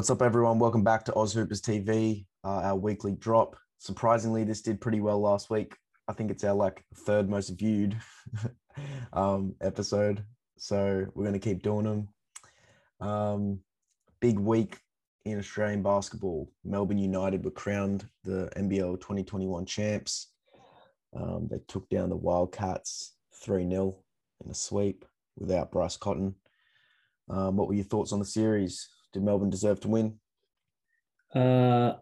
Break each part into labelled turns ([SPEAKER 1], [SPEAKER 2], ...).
[SPEAKER 1] What's up, everyone? Welcome back to Aus Hoopers TV, uh, our weekly drop. Surprisingly, this did pretty well last week. I think it's our like third most viewed um, episode, so we're going to keep doing them. Um, big week in Australian basketball. Melbourne United were crowned the NBL 2021 champs. Um, they took down the Wildcats 3 0 in a sweep without Bryce Cotton. Um, what were your thoughts on the series? Did Melbourne deserve to win?
[SPEAKER 2] Uh,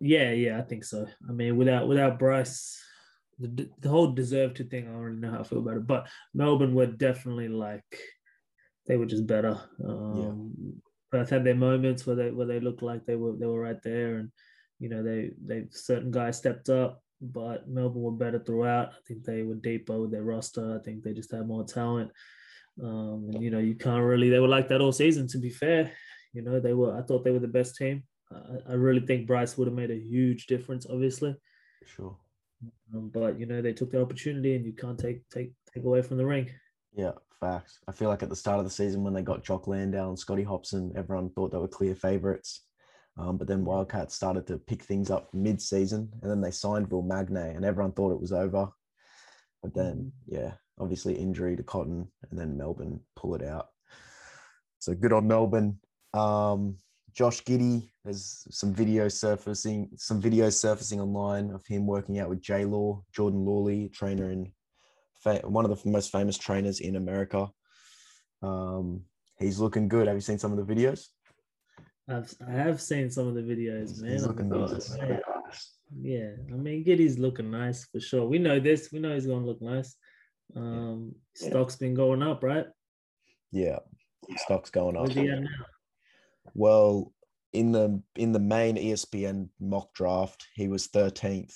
[SPEAKER 2] yeah, yeah, I think so. I mean, without without Bryce, the the whole deserve to thing, I don't really know how I feel about it. But Melbourne were definitely like they were just better. Um, yeah. Perth had their moments where they where they looked like they were they were right there, and you know they they certain guys stepped up, but Melbourne were better throughout. I think they were deeper with their roster. I think they just had more talent. Um, and you know, you can't really. They were like that all season. To be fair, you know, they were. I thought they were the best team. I, I really think Bryce would have made a huge difference. Obviously,
[SPEAKER 1] sure.
[SPEAKER 2] Um, but you know, they took the opportunity, and you can't take take take away from the ring.
[SPEAKER 1] Yeah, facts. I feel like at the start of the season when they got Jock Landale and Scotty Hopson, everyone thought they were clear favourites. Um, but then Wildcats started to pick things up mid-season, and then they signed Will Magnay, and everyone thought it was over. But then, mm-hmm. yeah, obviously injury to Cotton, and then Melbourne pull it out. So good on Melbourne. Um, Josh Giddey, there's some video surfacing, some video surfacing online of him working out with J Law, Jordan Lawley, trainer in one of the most famous trainers in America. Um, he's looking good. Have you seen some of the videos?
[SPEAKER 2] I've I have seen some of the videos, man.
[SPEAKER 1] He's looking nice.
[SPEAKER 2] Yeah, I mean Giddey's looking nice for sure. We know this. We know he's gonna look nice. Um, yeah. stock's been going up, right?
[SPEAKER 1] Yeah, stock's going up. Well, in the in the main ESPN mock draft, he was 13th,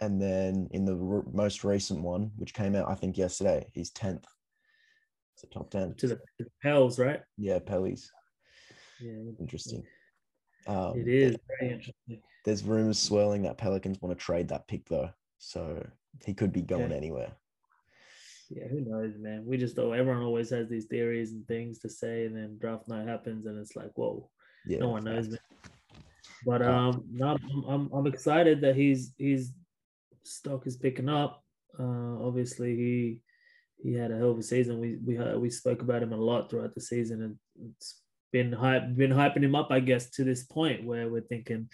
[SPEAKER 1] and then in the r- most recent one, which came out I think yesterday, he's 10th. So top 10
[SPEAKER 2] to the Pels, right?
[SPEAKER 1] Yeah, Pellies.
[SPEAKER 2] Yeah,
[SPEAKER 1] interesting.
[SPEAKER 2] Um, it is very interesting.
[SPEAKER 1] There's rumors swirling that Pelicans want to trade that pick though, so he could be going yeah. anywhere
[SPEAKER 2] yeah, who knows, man? We just know everyone always has these theories and things to say, and then draft night happens, and it's like, whoa, yeah, no one knows, man. But um, no, I'm, I'm I'm excited that he's he's stock is picking up. Uh, obviously he he had a hell of a season. We we we spoke about him a lot throughout the season, and it's been hype been hyping him up, I guess, to this point where we're thinking,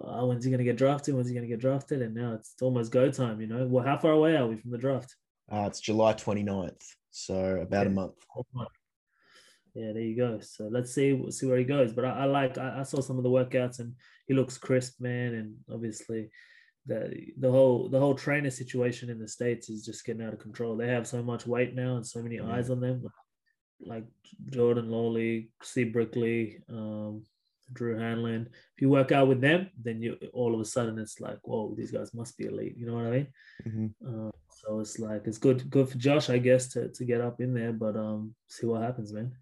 [SPEAKER 2] oh, when's he gonna get drafted? When's he gonna get drafted? And now it's almost go time. You know, well, how far away are we from the draft?
[SPEAKER 1] Uh, it's July 29th, so about yeah. a month.
[SPEAKER 2] Yeah, there you go. So let's see see where he goes. But I, I like I, I, saw some of the workouts and he looks crisp, man. And obviously, the the whole the whole trainer situation in the states is just getting out of control. They have so much weight now and so many yeah. eyes on them, like Jordan Lawley, C Brickley, um, Drew Hanlen. If you work out with them, then you all of a sudden it's like, whoa, these guys must be elite. You know what I mean?
[SPEAKER 1] Mm-hmm.
[SPEAKER 2] Uh, so it's like it's good good for Josh, I guess, to to get up in there, but um see what happens, man.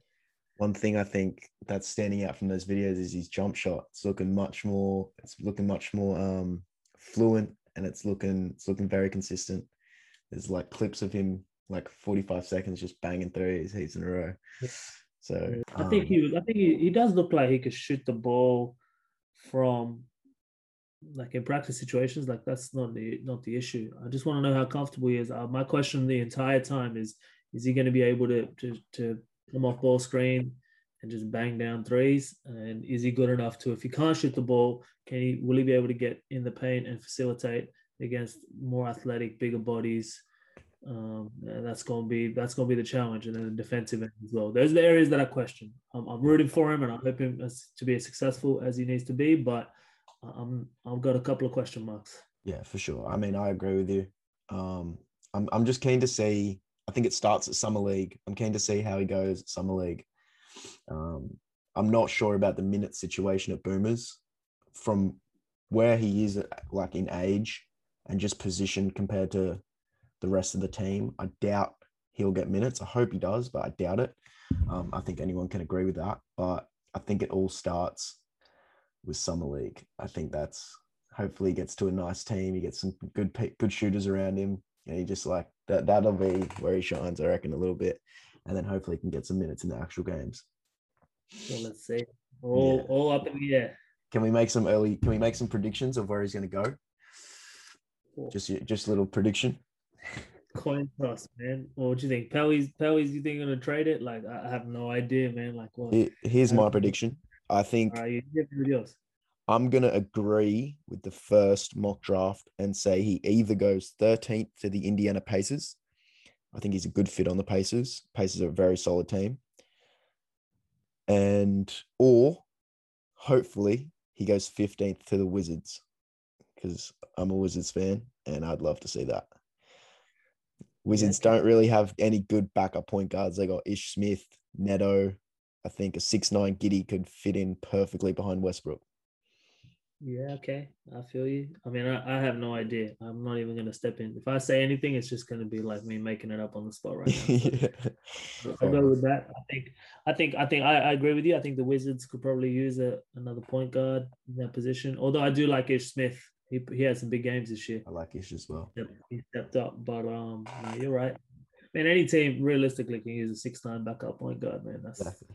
[SPEAKER 1] One thing I think that's standing out from those videos is his jump shot. It's looking much more it's looking much more um fluent and it's looking it's looking very consistent. There's like clips of him like 45 seconds just banging threes he's in a row. Yeah. So
[SPEAKER 2] I think um, he I think he, he does look like he could shoot the ball from like in practice situations, like that's not the not the issue. I just want to know how comfortable he is. Uh, my question the entire time is: Is he going to be able to to to come off ball screen and just bang down threes? And is he good enough to, if he can't shoot the ball, can he will he be able to get in the paint and facilitate against more athletic, bigger bodies? Um, that's going to be that's going to be the challenge, and then the defensive end as well. Those are the areas that I question. I'm, I'm rooting for him, and I hope him to be as successful as he needs to be, but I'm I've got a couple of question marks.
[SPEAKER 1] Yeah, for sure. I mean, I agree with you. Um, I'm I'm just keen to see. I think it starts at summer league. I'm keen to see how he goes at summer league. Um, I'm not sure about the minute situation at Boomers from where he is, at, like in age and just position compared to the rest of the team. I doubt he'll get minutes. I hope he does, but I doubt it. Um, I think anyone can agree with that. But I think it all starts with summer league. I think that's hopefully he gets to a nice team. He gets some good good shooters around him, and he just like that. That'll be where he shines, I reckon, a little bit, and then hopefully he can get some minutes in the actual games.
[SPEAKER 2] So let's see. All
[SPEAKER 1] Yeah.
[SPEAKER 2] all up in the air.
[SPEAKER 1] Can we make some early? Can we make some predictions of where he's going to go? Just just a little prediction.
[SPEAKER 2] coin toss, man. What do you think? Pelly's Pelly's you think gonna trade it? Like I have no idea, man. Like what
[SPEAKER 1] Here's my prediction. I think
[SPEAKER 2] are you give me yours?
[SPEAKER 1] I'm going to agree with the first mock draft and say he either goes 13th to the Indiana Pacers. I think he's a good fit on the Pacers. Pacers are a very solid team. And, or hopefully he goes 15th to the Wizards because I'm a Wizards fan and I'd love to see that. Wizards
[SPEAKER 2] okay.
[SPEAKER 1] don't really have any good backup point guards. They got Ish Smith, Neto. I think a six nine Giddey could fit in perfectly behind Westbrook.
[SPEAKER 2] Yeah, okay. I feel you. I mean, I, I have no idea. I'm not even gonna step in. If I say anything, it's just gonna be like me making it up on the spot right now. So
[SPEAKER 1] yeah.
[SPEAKER 2] I'll go with that. I think I think I think I, I agree with you. I think the Wizards could probably use a, another point guard in that position. Although I do like Ish Smith. He he had some big games this year.
[SPEAKER 1] I like Ish as well.
[SPEAKER 2] Yep, he stepped up. But um, no, you're right. Man, any team realistically can use a six nine backup point guard. Man, that's
[SPEAKER 1] Exactly.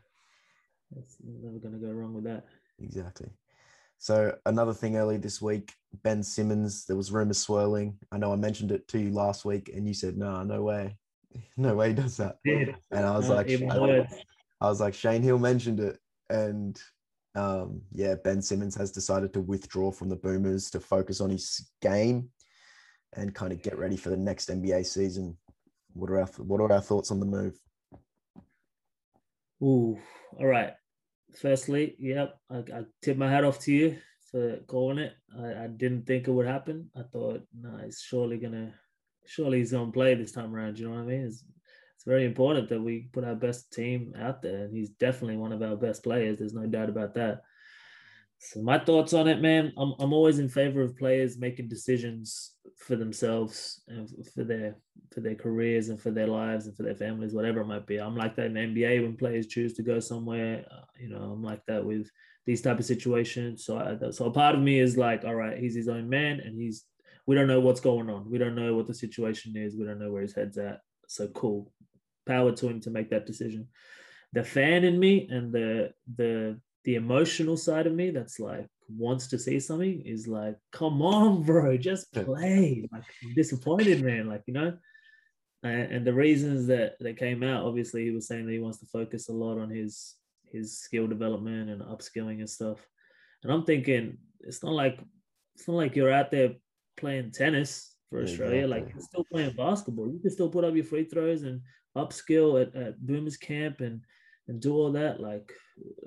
[SPEAKER 2] That's never gonna go wrong with that.
[SPEAKER 1] Exactly. So another thing early this week, Ben Simmons. There was rumors swirling. I know I mentioned it to you last week, and you said, "No, no way, no way he does that."
[SPEAKER 2] Yeah,
[SPEAKER 1] And I was
[SPEAKER 2] not
[SPEAKER 1] like, I. I was like, Shane Hill mentioned it, and um, yeah, Ben Simmons has decided to withdraw from the Boomers to focus on his game and kind of get ready for the next NBA season. What are our What are our thoughts on the move?
[SPEAKER 2] Ooh, all right. Firstly, yep, I, I tip my hat off to you for calling it. I, I didn't think it would happen. I thought, no, he's surely gonna, surely he's gonna play this time around. You know what I mean? It's, it's very important that we put our best team out there, and he's definitely one of our best players. There's no doubt about that. So my thoughts on it, man. I'm I'm always in favor of players making decisions for themselves and for their for their careers and for their lives and for their families, whatever it might be. I'm like that in NBA when players choose to go somewhere. Uh, you know, I'm like that with these type of situations. So I, so a part of me is like, all right, he's his own man, and he's we don't know what's going on. We don't know what the situation is. We don't know where his head's at. So cool, power to him to make that decision. The fan in me and the the the emotional side of me that's like wants to see something is like, come on, bro, just play. Like I'm disappointed, man. Like, you know. And, and the reasons that that came out, obviously he was saying that he wants to focus a lot on his his skill development and upskilling and stuff. And I'm thinking it's not like it's not like you're out there playing tennis for Australia. Like you're still playing basketball. You can still put up your free throws and upskill at, at Boomers camp and and do all that. Like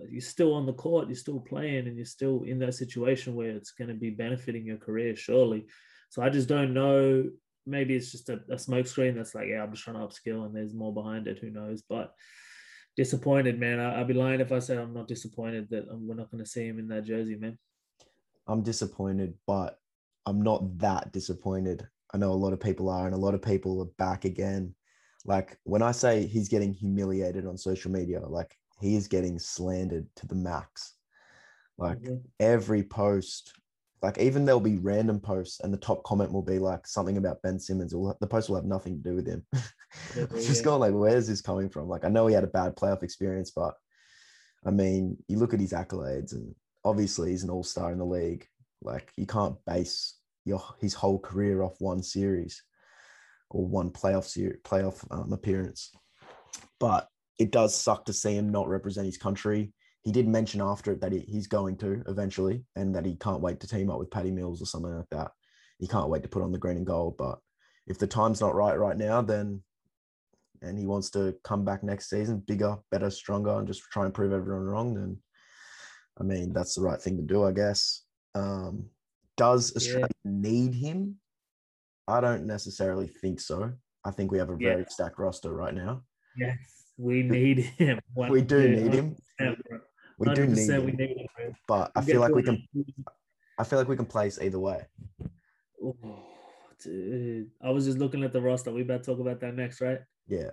[SPEAKER 2] you're still on the court, you're still playing, and you're still in that situation where it's going to be benefiting your career, surely. So I just don't know. Maybe it's just a, a smokescreen that's like, yeah, I'm just trying to upskill, and there's more behind it. Who knows? But disappointed, man. I, I'd be lying if I said I'm not disappointed that um, we're not going to see him in that jersey, man.
[SPEAKER 1] I'm disappointed, but I'm not that disappointed. I know a lot of people are, and a lot of people are back again. Like when I say he's getting humiliated on social media, like he is getting slandered to the max. Like
[SPEAKER 2] Mhm.
[SPEAKER 1] every post, like even there'll be random posts, and the top comment will be like something about Ben Simmons. Will the post will have nothing to do with him.
[SPEAKER 2] Yeah,
[SPEAKER 1] just
[SPEAKER 2] yeah.
[SPEAKER 1] going like, where's this coming from? Like I know he had a bad playoff experience, but I mean, you look at his accolades, and obviously he's an all star in the league. Like you can't base your his whole career off one series or one playoff series, playoff um, appearance. But it does suck to see him not represent his country. He did mention after it that he, he's going to eventually, and that he can't wait to team up with Patty Mills or something like that. He can't wait to put on the green and gold. But if the time's not right right now, then and he wants to come back next season, bigger, better, stronger, and just try and prove everyone wrong, then I mean that's the right thing to do, I guess. Um, does Australia need him? I don't necessarily think so. I think we have a
[SPEAKER 2] Yeah.
[SPEAKER 1] very stacked roster right now.
[SPEAKER 2] Yes, we need him.
[SPEAKER 1] We do need him. We do need
[SPEAKER 2] 100% we
[SPEAKER 1] him,
[SPEAKER 2] need him,
[SPEAKER 1] but I feel like we can. I feel like we can place either way.
[SPEAKER 2] Oh, dude. I was just looking at the roster. We about to talk about that next, right?
[SPEAKER 1] Yeah,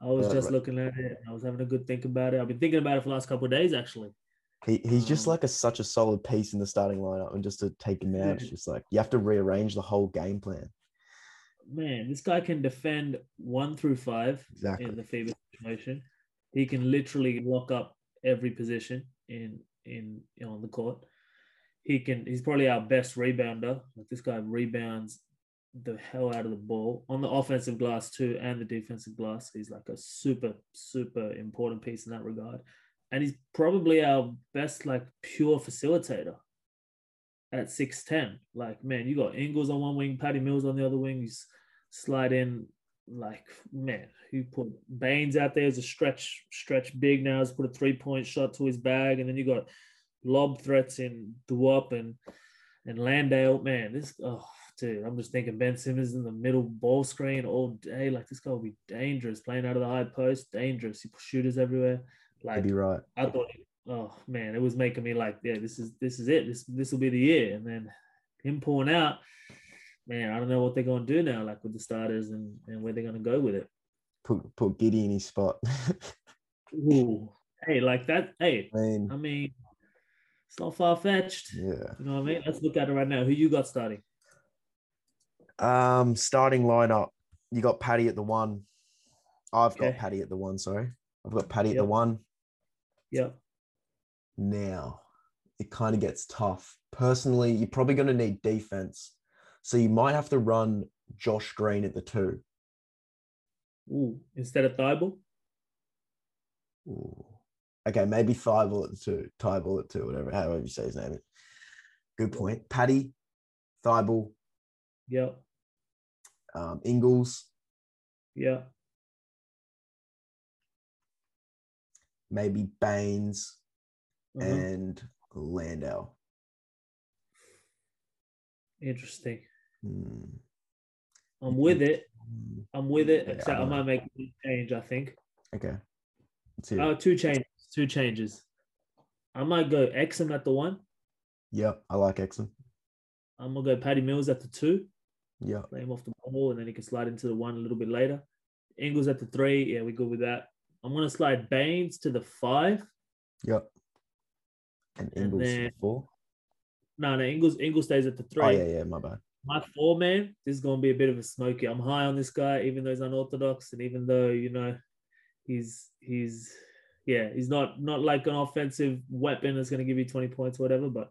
[SPEAKER 2] I was
[SPEAKER 1] Uh,
[SPEAKER 2] just
[SPEAKER 1] right.
[SPEAKER 2] looking at it. I was having a good think about it. I've been thinking about it for the last couple of days, actually.
[SPEAKER 1] He, he's just
[SPEAKER 2] Um,
[SPEAKER 1] like a such a solid piece in the starting lineup, and just to take him out, it's just like you have to rearrange the whole game plan.
[SPEAKER 2] Man, this guy can defend one through five
[SPEAKER 1] Exactly.
[SPEAKER 2] in the FIBA situation. He can literally lock up every position. in in you know, on the court. He can. He's probably our best rebounder. Like this guy rebounds the hell out of the ball on the offensive glass too, and the defensive glass. He's like a super super important piece in that regard, and he's probably our best like pure facilitator at six ten. Like man, you got Ingles on one wing, Patty Mills on the other wing. He's slide in like man, he put Baynes out there as a stretch, stretch big now. He's put a three point shot to his bag, and then you got lob threats in Duop and and Landale. Man, this oh dude, I'm just thinking Ben Simmons in the middle ball screen all day. Like this guy will be dangerous playing out of the high post, dangerous. He put shooters everywhere. Like
[SPEAKER 1] be right.
[SPEAKER 2] I thought, oh man, it was making me like, yeah, this is this is it. This this will be the year. And then him pulling out man, I don't know what they're going to do now, like with the starters and, and where they're going to go with it.
[SPEAKER 1] Put put Giddey in his spot.
[SPEAKER 2] Ooh, hey, like that. Hey,
[SPEAKER 1] I mean,
[SPEAKER 2] I mean, it's not far fetched.
[SPEAKER 1] yeah.
[SPEAKER 2] You know what I mean? Let's look at it right now. Who you got starting?
[SPEAKER 1] Um, starting lineup. You got Patty at the one. I've got
[SPEAKER 2] Okay.
[SPEAKER 1] Patty at the one. Sorry, I've got Patty at the one.
[SPEAKER 2] Yep.
[SPEAKER 1] Now it kind of gets tough. Personally, you're probably going to need defense, so you might have to run Josh Green at the two.
[SPEAKER 2] Ooh, instead of Thibault?
[SPEAKER 1] Ooh. Okay, maybe Thibault at the two, Thibault at two, whatever, however you say his name. Good point. Patty, Thibault,
[SPEAKER 2] Yep.
[SPEAKER 1] um, Ingles,
[SPEAKER 2] Yep.
[SPEAKER 1] Maybe Baynes,
[SPEAKER 2] Uh-huh.
[SPEAKER 1] and Landale.
[SPEAKER 2] Interesting.
[SPEAKER 1] Hmm.
[SPEAKER 2] I'm with it. I'm with it.
[SPEAKER 1] Yeah, I
[SPEAKER 2] Except I
[SPEAKER 1] don't
[SPEAKER 2] might make a change, I think.
[SPEAKER 1] Okay. Let's hear it.
[SPEAKER 2] Oh, two changes. Two changes. I might go Exum at the one.
[SPEAKER 1] Yep, I like Exum.
[SPEAKER 2] I'm gonna go Patty Mills at the two.
[SPEAKER 1] Yeah.
[SPEAKER 2] play him off the ball, and then he can slide into the one a little bit later. Ingles at the three. Yeah, we're good with that. I'm gonna slide Baynes to the five.
[SPEAKER 1] Yep. And
[SPEAKER 2] And
[SPEAKER 1] Ingles
[SPEAKER 2] then-
[SPEAKER 1] four.
[SPEAKER 2] No, no, Ingles Ingles stays at the three.
[SPEAKER 1] Oh yeah, yeah, my bad.
[SPEAKER 2] My four man, this is gonna be a bit of a smoky. I'm high on this guy, even though he's unorthodox, and even though you know he's he's yeah, he's not not like an offensive weapon that's gonna give you 20 points or whatever. But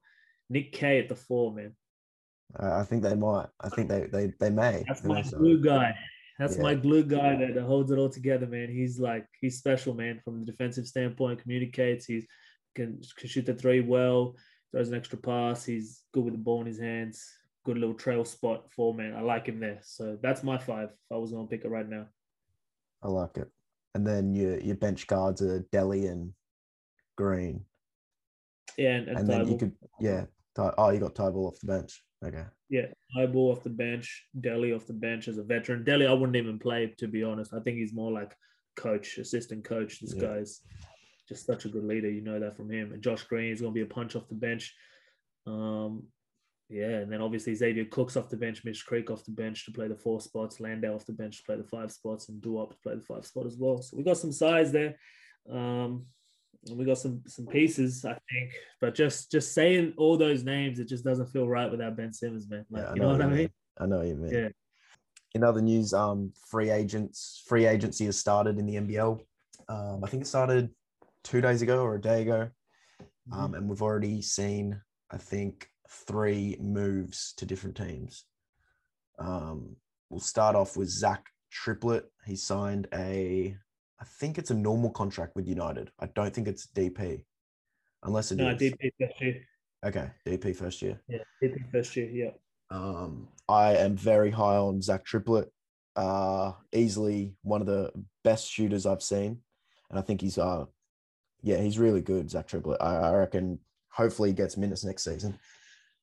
[SPEAKER 2] Nick Kay at the four, man.
[SPEAKER 1] Uh, I think they might. I think they they they may.
[SPEAKER 2] That's my glue guy. That's
[SPEAKER 1] Yeah.
[SPEAKER 2] my glue guy that, holds it all together, man. He's like he's special, man, from the defensive standpoint. Communicates. He's can, can shoot the three well. Throws an extra pass. He's good with the ball in his hands. Good little trail spot for man. I like him there. So that's my five. If I was gonna pick it right now.
[SPEAKER 1] I like it. And then your your bench guards are Delly and Green.
[SPEAKER 2] Yeah, and, and,
[SPEAKER 1] And then you could yeah. Oh, you got Thybulle off the bench. Okay.
[SPEAKER 2] yeah, Thybulle off the bench, Delly off the bench as a veteran. Delly, I wouldn't even play to be honest. I think he's more like coach, assistant coach. This
[SPEAKER 1] Yeah.
[SPEAKER 2] guy's just such a good leader. You know that from him. And Josh Green is going to be a punch off the bench. Um, yeah, and then obviously Xavier Cooks off the bench, Mitch Creek off the bench to play the four spots, Landale off the bench to play the five spots, and Duop to play the five spot as well. So we got some size there. Um, and we got some some pieces, I think. But just just saying all those names, it just doesn't feel right without Ben Simmons, man. Like,
[SPEAKER 1] Yeah,
[SPEAKER 2] you know what I
[SPEAKER 1] you
[SPEAKER 2] mean?
[SPEAKER 1] I know what you mean.
[SPEAKER 2] Yeah.
[SPEAKER 1] In other news, um, free agents, free agency has started in the NBL. Um, I think it started two days ago or a day ago. Um, and we've already seen, I think, three moves to different teams. Um, we'll start off with Zac Triplett. He signed a, I think it's a normal contract with United. I don't think it's DP, unless it is.
[SPEAKER 2] no, DP first year.
[SPEAKER 1] Okay, DP first year.
[SPEAKER 2] Yeah, DP first year. Yeah.
[SPEAKER 1] Um, I am very high on Zac Triplett. Uh, easily one of the best shooters I've seen, and I think he's uh, yeah, he's really good. Zac Triplett. I, I reckon. Hopefully, he gets minutes next season,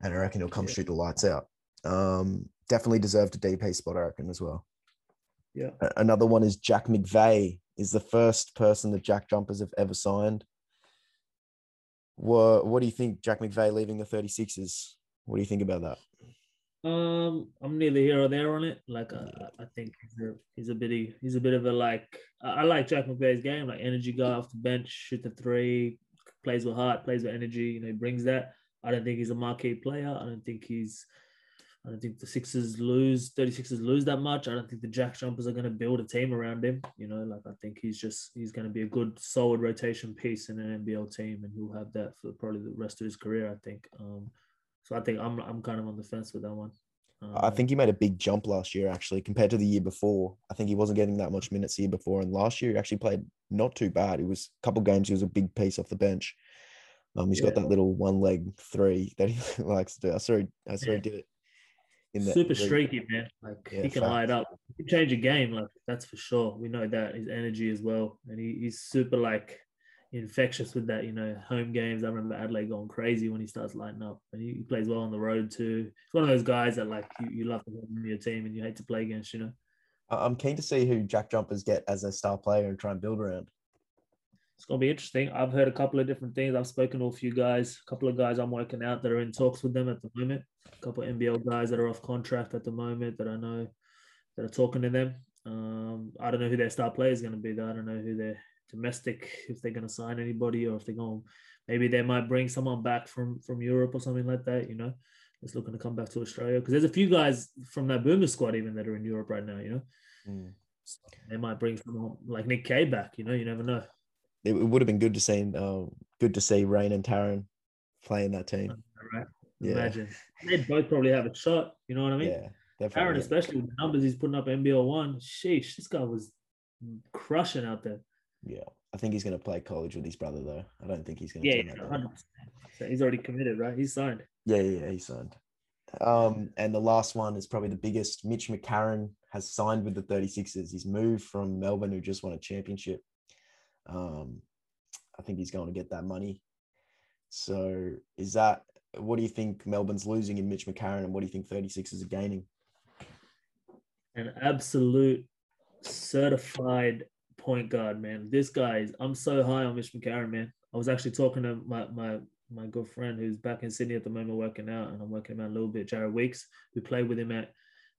[SPEAKER 1] and I reckon he'll come
[SPEAKER 2] Yeah.
[SPEAKER 1] shoot the lights out. Um, definitely deserved a DP spot. I reckon as well.
[SPEAKER 2] Yeah.
[SPEAKER 1] Another one is Jack McVeigh. Is the first person that Jack Jumpers have ever signed. What What do you think, Jack McVeigh leaving the 36ers? What do you think about that?
[SPEAKER 2] Um, I'm neither here or there on it. Like, uh, I think he's a, he's a bit he's a bit of a like. I I like Jack McVeigh's game, like energy guy off the bench, shoot the three, plays with heart, plays with energy. You know, he brings that. I don't think he's a marquee player. I don't think he's I don't think the Sixers lose 36ers lose that much. I don't think the Jack Jumpers are going to build a team around him. You know, like I think he's just he's going to be a good solid rotation piece in an NBL team, and he'll have that for probably the rest of his career. I think. Um, so I think I'm I'm kind of on the fence with that one. Um,
[SPEAKER 1] I think he made a big jump last year, actually, compared to the year before. I think he wasn't getting that much minutes the year before, and last year he actually played not too bad. It was a couple games. He was a big piece off the bench. Um, he's got that little one leg three that he likes to do. I saw he, I saw he did it in the
[SPEAKER 2] super streaky, man. Like
[SPEAKER 1] Yeah,
[SPEAKER 2] he can light up. He can change a game, like that's for sure. We know that his energy as well, and he, he's super like infectious with that. You know, home games. I remember Adelaide going crazy when he starts lighting up, and he, he plays well on the road too. He's one of those guys that like you, you love to have in your team and you hate to play against. You know,
[SPEAKER 1] I'm keen to see who Jack Jumpers get as a star player and try and build around.
[SPEAKER 2] It's gonna be interesting. I've heard a couple of different things. I've spoken to a few guys, a couple of guys I'm working out that are in talks with them at the moment. A couple of NBL guys that are off contract at the moment that I know that are talking to them. Um, I don't know who their star player is going to be. Though. I don't know who their domestic, if they're going to sign anybody or if they're going. Maybe they might bring someone back from from Europe or something like that. You know, that's looking to come back to Australia because there's a few guys from that Boomer squad even that are in Europe right now. You know,
[SPEAKER 1] Mm.
[SPEAKER 2] they might bring someone like Nick Kay back. You know, you never know.
[SPEAKER 1] It, would have been good to see uh, good to see Rain and Taran playing that team.
[SPEAKER 2] Right?
[SPEAKER 1] Yeah.
[SPEAKER 2] Imagine they'd both probably have a shot. You know what I mean?
[SPEAKER 1] yeah, definitely.
[SPEAKER 2] especially with the numbers he's putting up NBL one. Sheesh, this guy was crushing out there.
[SPEAKER 1] Yeah, I think he's going to play college with his brother though. I don't think he's going to.
[SPEAKER 2] Yeah,
[SPEAKER 1] turn that
[SPEAKER 2] hundred percent. So he's already committed, right? He's signed.
[SPEAKER 1] Yeah, yeah, yeah, he signed. Um, and the last one is probably the biggest. Mitch McCarron has signed with the 36ers. He's moved from Melbourne, who just won a championship. Um, I think he's going to get that money. So, is that what do you think Melbourne's losing in Mitch McCarron, and what do you think 36ers are gaining?
[SPEAKER 2] An absolute certified point guard, man. This guy is. I'm so high on Mitch McCarron, man. I was actually talking to my my my good friend who's back in Sydney at the moment working out, and I'm working out a little bit. Jared Weeks, who played with him at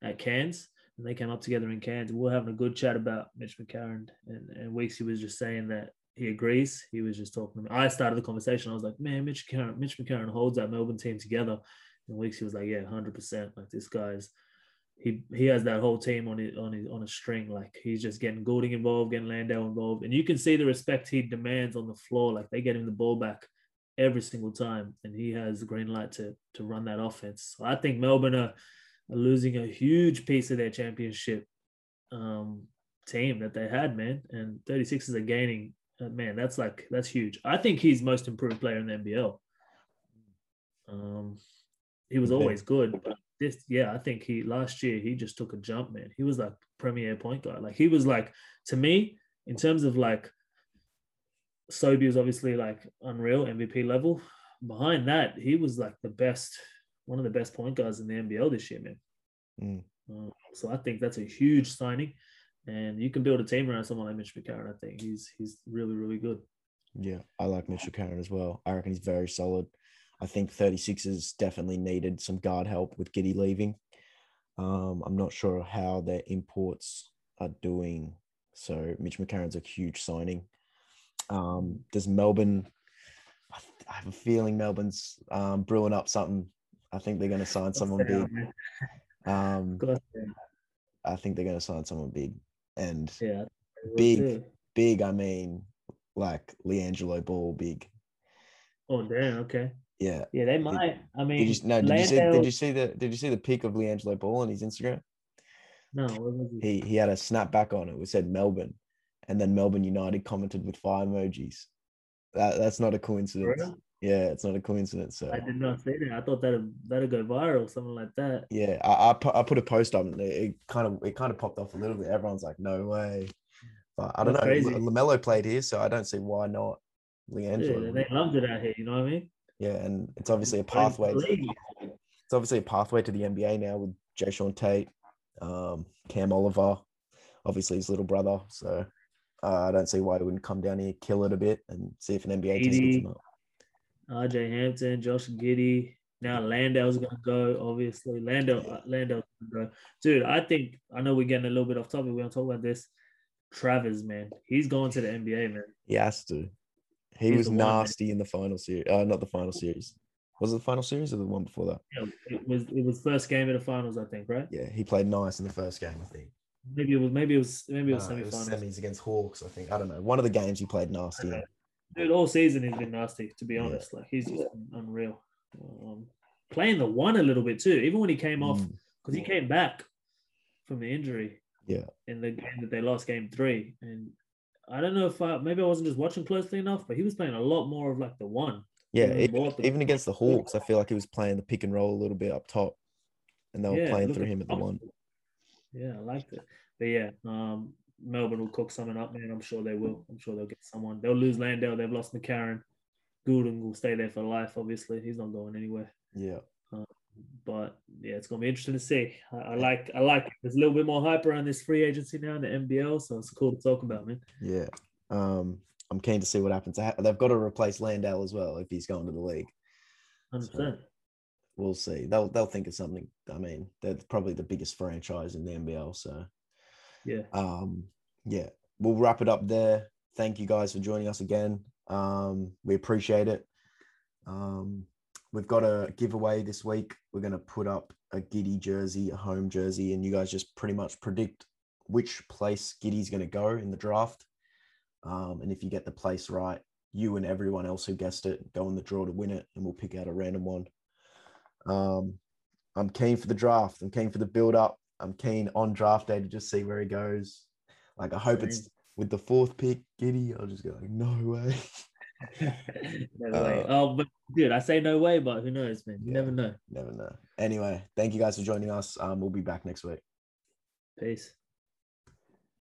[SPEAKER 2] at Cairns, and they came up together in Cairns. We were having a good chat about Mitch McCarron, and and Weeks he was just saying that he agrees. He was just talking to me. I started the conversation. I was like, man, Mitch McCarron, Mitch McCarron holds that Melbourne team together. And Weeks he was like, yeah, hundred percent. Like this guy's he he has that whole team on it on his on a string. Like he's just getting Goulding involved, getting Landale involved, and you can see the respect he demands on the floor. Like they get him the ball back every single time, and he has the green light to to run that offense. So I think Melbourne are, are losing a huge piece of their championship um, team that they had, man. And 36ers are gaining. Uh, man, that's like that's huge. I think he's most improved player in the NBL. Um, he was always good, but this, yeah, I think he last year he just took a jump, man. He was like premier point guard. Like he was like to me in terms of like Sobey was obviously like unreal MVP level. Behind that, he was like the best, one of the best point guards in the NBL this year, man.
[SPEAKER 1] Mm.
[SPEAKER 2] Uh, so I think that's a huge signing, and you can build a team around someone like Mitch McCarron. I think he's he's really really good.
[SPEAKER 1] Yeah, I like Mitch McCarron as well. I reckon he's very solid. I think 36ers definitely needed some guard help with Giddey leaving. Um, I'm not sure how their imports are doing. So Mitch McCarron's a huge signing. Um, does Melbourne? I th- I have a feeling Melbourne's um, brewing up something. I think they're going to sign someone big. Um, I think they're going to sign someone big, and
[SPEAKER 2] Yeah,
[SPEAKER 1] Big. big. I mean, like LiAngelo Ball, big.
[SPEAKER 2] Oh damn. Okay.
[SPEAKER 1] Yeah.
[SPEAKER 2] Yeah, they might. I mean,
[SPEAKER 1] Did you no? Did you see? Did you see the? Did you see the pic of LiAngelo Ball on his Instagram?
[SPEAKER 2] No, he?
[SPEAKER 1] He he had a snapback on it. It said Melbourne, and then Melbourne United commented with fire emojis. That that's not a coincidence.
[SPEAKER 2] real?
[SPEAKER 1] Yeah, it's not a coincidence. So
[SPEAKER 2] I did not see that. I thought that'd that'd go viral, something like that.
[SPEAKER 1] yeah, I I put, I put a post up and it, it kind of it kind of popped off a little bit. Everyone's like, no way. But I don't
[SPEAKER 2] That's
[SPEAKER 1] know.
[SPEAKER 2] crazy.
[SPEAKER 1] Lamelo played here, so I don't see why not.
[SPEAKER 2] Yeah, they loved it out here. You know what I mean?
[SPEAKER 1] Yeah, and it's obviously a pathway. it's obviously a pathway to the NBA now with Jae'Sean Tate, um, Cam Oliver, obviously his little brother. So uh, I don't see why he wouldn't come down here, kill it a bit, and see if an NBA team him up.
[SPEAKER 2] RJ Hampton, Josh Giddey. Now Landale's gonna go. Obviously, Landale.
[SPEAKER 1] Yeah.
[SPEAKER 2] uh, Landale's gonna go. Dude, I think I know we're getting a little bit off topic. We're gonna talk about this. Travers, man, he's going to the NBA, man.
[SPEAKER 1] He has to. He
[SPEAKER 2] He's
[SPEAKER 1] was
[SPEAKER 2] the one,
[SPEAKER 1] nasty in the final series. Uh, not the final series. Was it the final series or the one before that?
[SPEAKER 2] Yeah, it was it was first game of the finals, I think, right?
[SPEAKER 1] Yeah, he played nice in the first game, I think.
[SPEAKER 2] Maybe it was maybe it was maybe it was
[SPEAKER 1] No, it was semis against Hawks, I think. I don't know. One of the games he played nasty.
[SPEAKER 2] Okay. Dude, all season he's been nasty, to be
[SPEAKER 1] Yeah.
[SPEAKER 2] honest. Like he's just unreal. Um, playing the one a little bit too, even when he came off,
[SPEAKER 1] Mm,
[SPEAKER 2] because he came back from the injury.
[SPEAKER 1] Yeah.
[SPEAKER 2] In the game that they lost, game three, and I don't know if I, maybe I wasn't just watching closely enough, but he was playing a lot more of like the one.
[SPEAKER 1] Yeah,
[SPEAKER 2] Even
[SPEAKER 1] even,
[SPEAKER 2] the-
[SPEAKER 1] even against the Hawks, I feel like he was playing the pick and roll a little bit up top, and they were
[SPEAKER 2] Yeah,
[SPEAKER 1] playing through him at the one.
[SPEAKER 2] Yeah, I liked it. But yeah, um, Melbourne will cook something up, man. I'm sure they will. I'm sure they'll get someone. They'll lose Landale. They've lost McCarron. Goulding will stay there for life. Obviously, he's not going anywhere.
[SPEAKER 1] Yeah,
[SPEAKER 2] But yeah, it's gonna be interesting to see. I, I like. I like. it. There's a little bit more hype around this free agency now in the NBL, so it's cool to talk about, man.
[SPEAKER 1] yeah. Um, I'm keen to see what happens. They ha- They've got to replace Landale as well if he's going to the league.
[SPEAKER 2] Hundred percent.
[SPEAKER 1] We'll see. They'll they'll think of something. I mean, they're probably the biggest franchise in the NBL, so
[SPEAKER 2] Yeah.
[SPEAKER 1] um, yeah, we'll wrap it up there. Thank you guys for joining us again. Um, we appreciate it. Um, we've got a giveaway this week. We're going to put up a Giddey jersey, a home jersey, and you guys just pretty much predict which place Giddey's going to go in the draft. Um, and if you get the place right, you and everyone else who guessed it go in the draw to win it, and we'll pick out a random one. Um, I'm keen for the draft. I'm keen for the build up. I'm keen on draft day to just see where he goes. Like I hope it's with the fourth pick, Giddey. I'll just go like, no way.
[SPEAKER 2] no way.
[SPEAKER 1] Uh,
[SPEAKER 2] oh, but dude, I say no way, but who knows, man? You
[SPEAKER 1] Yeah.
[SPEAKER 2] never know.
[SPEAKER 1] Never know. Anyway, thank you guys for joining us. Um, we'll be back next week.
[SPEAKER 2] Peace.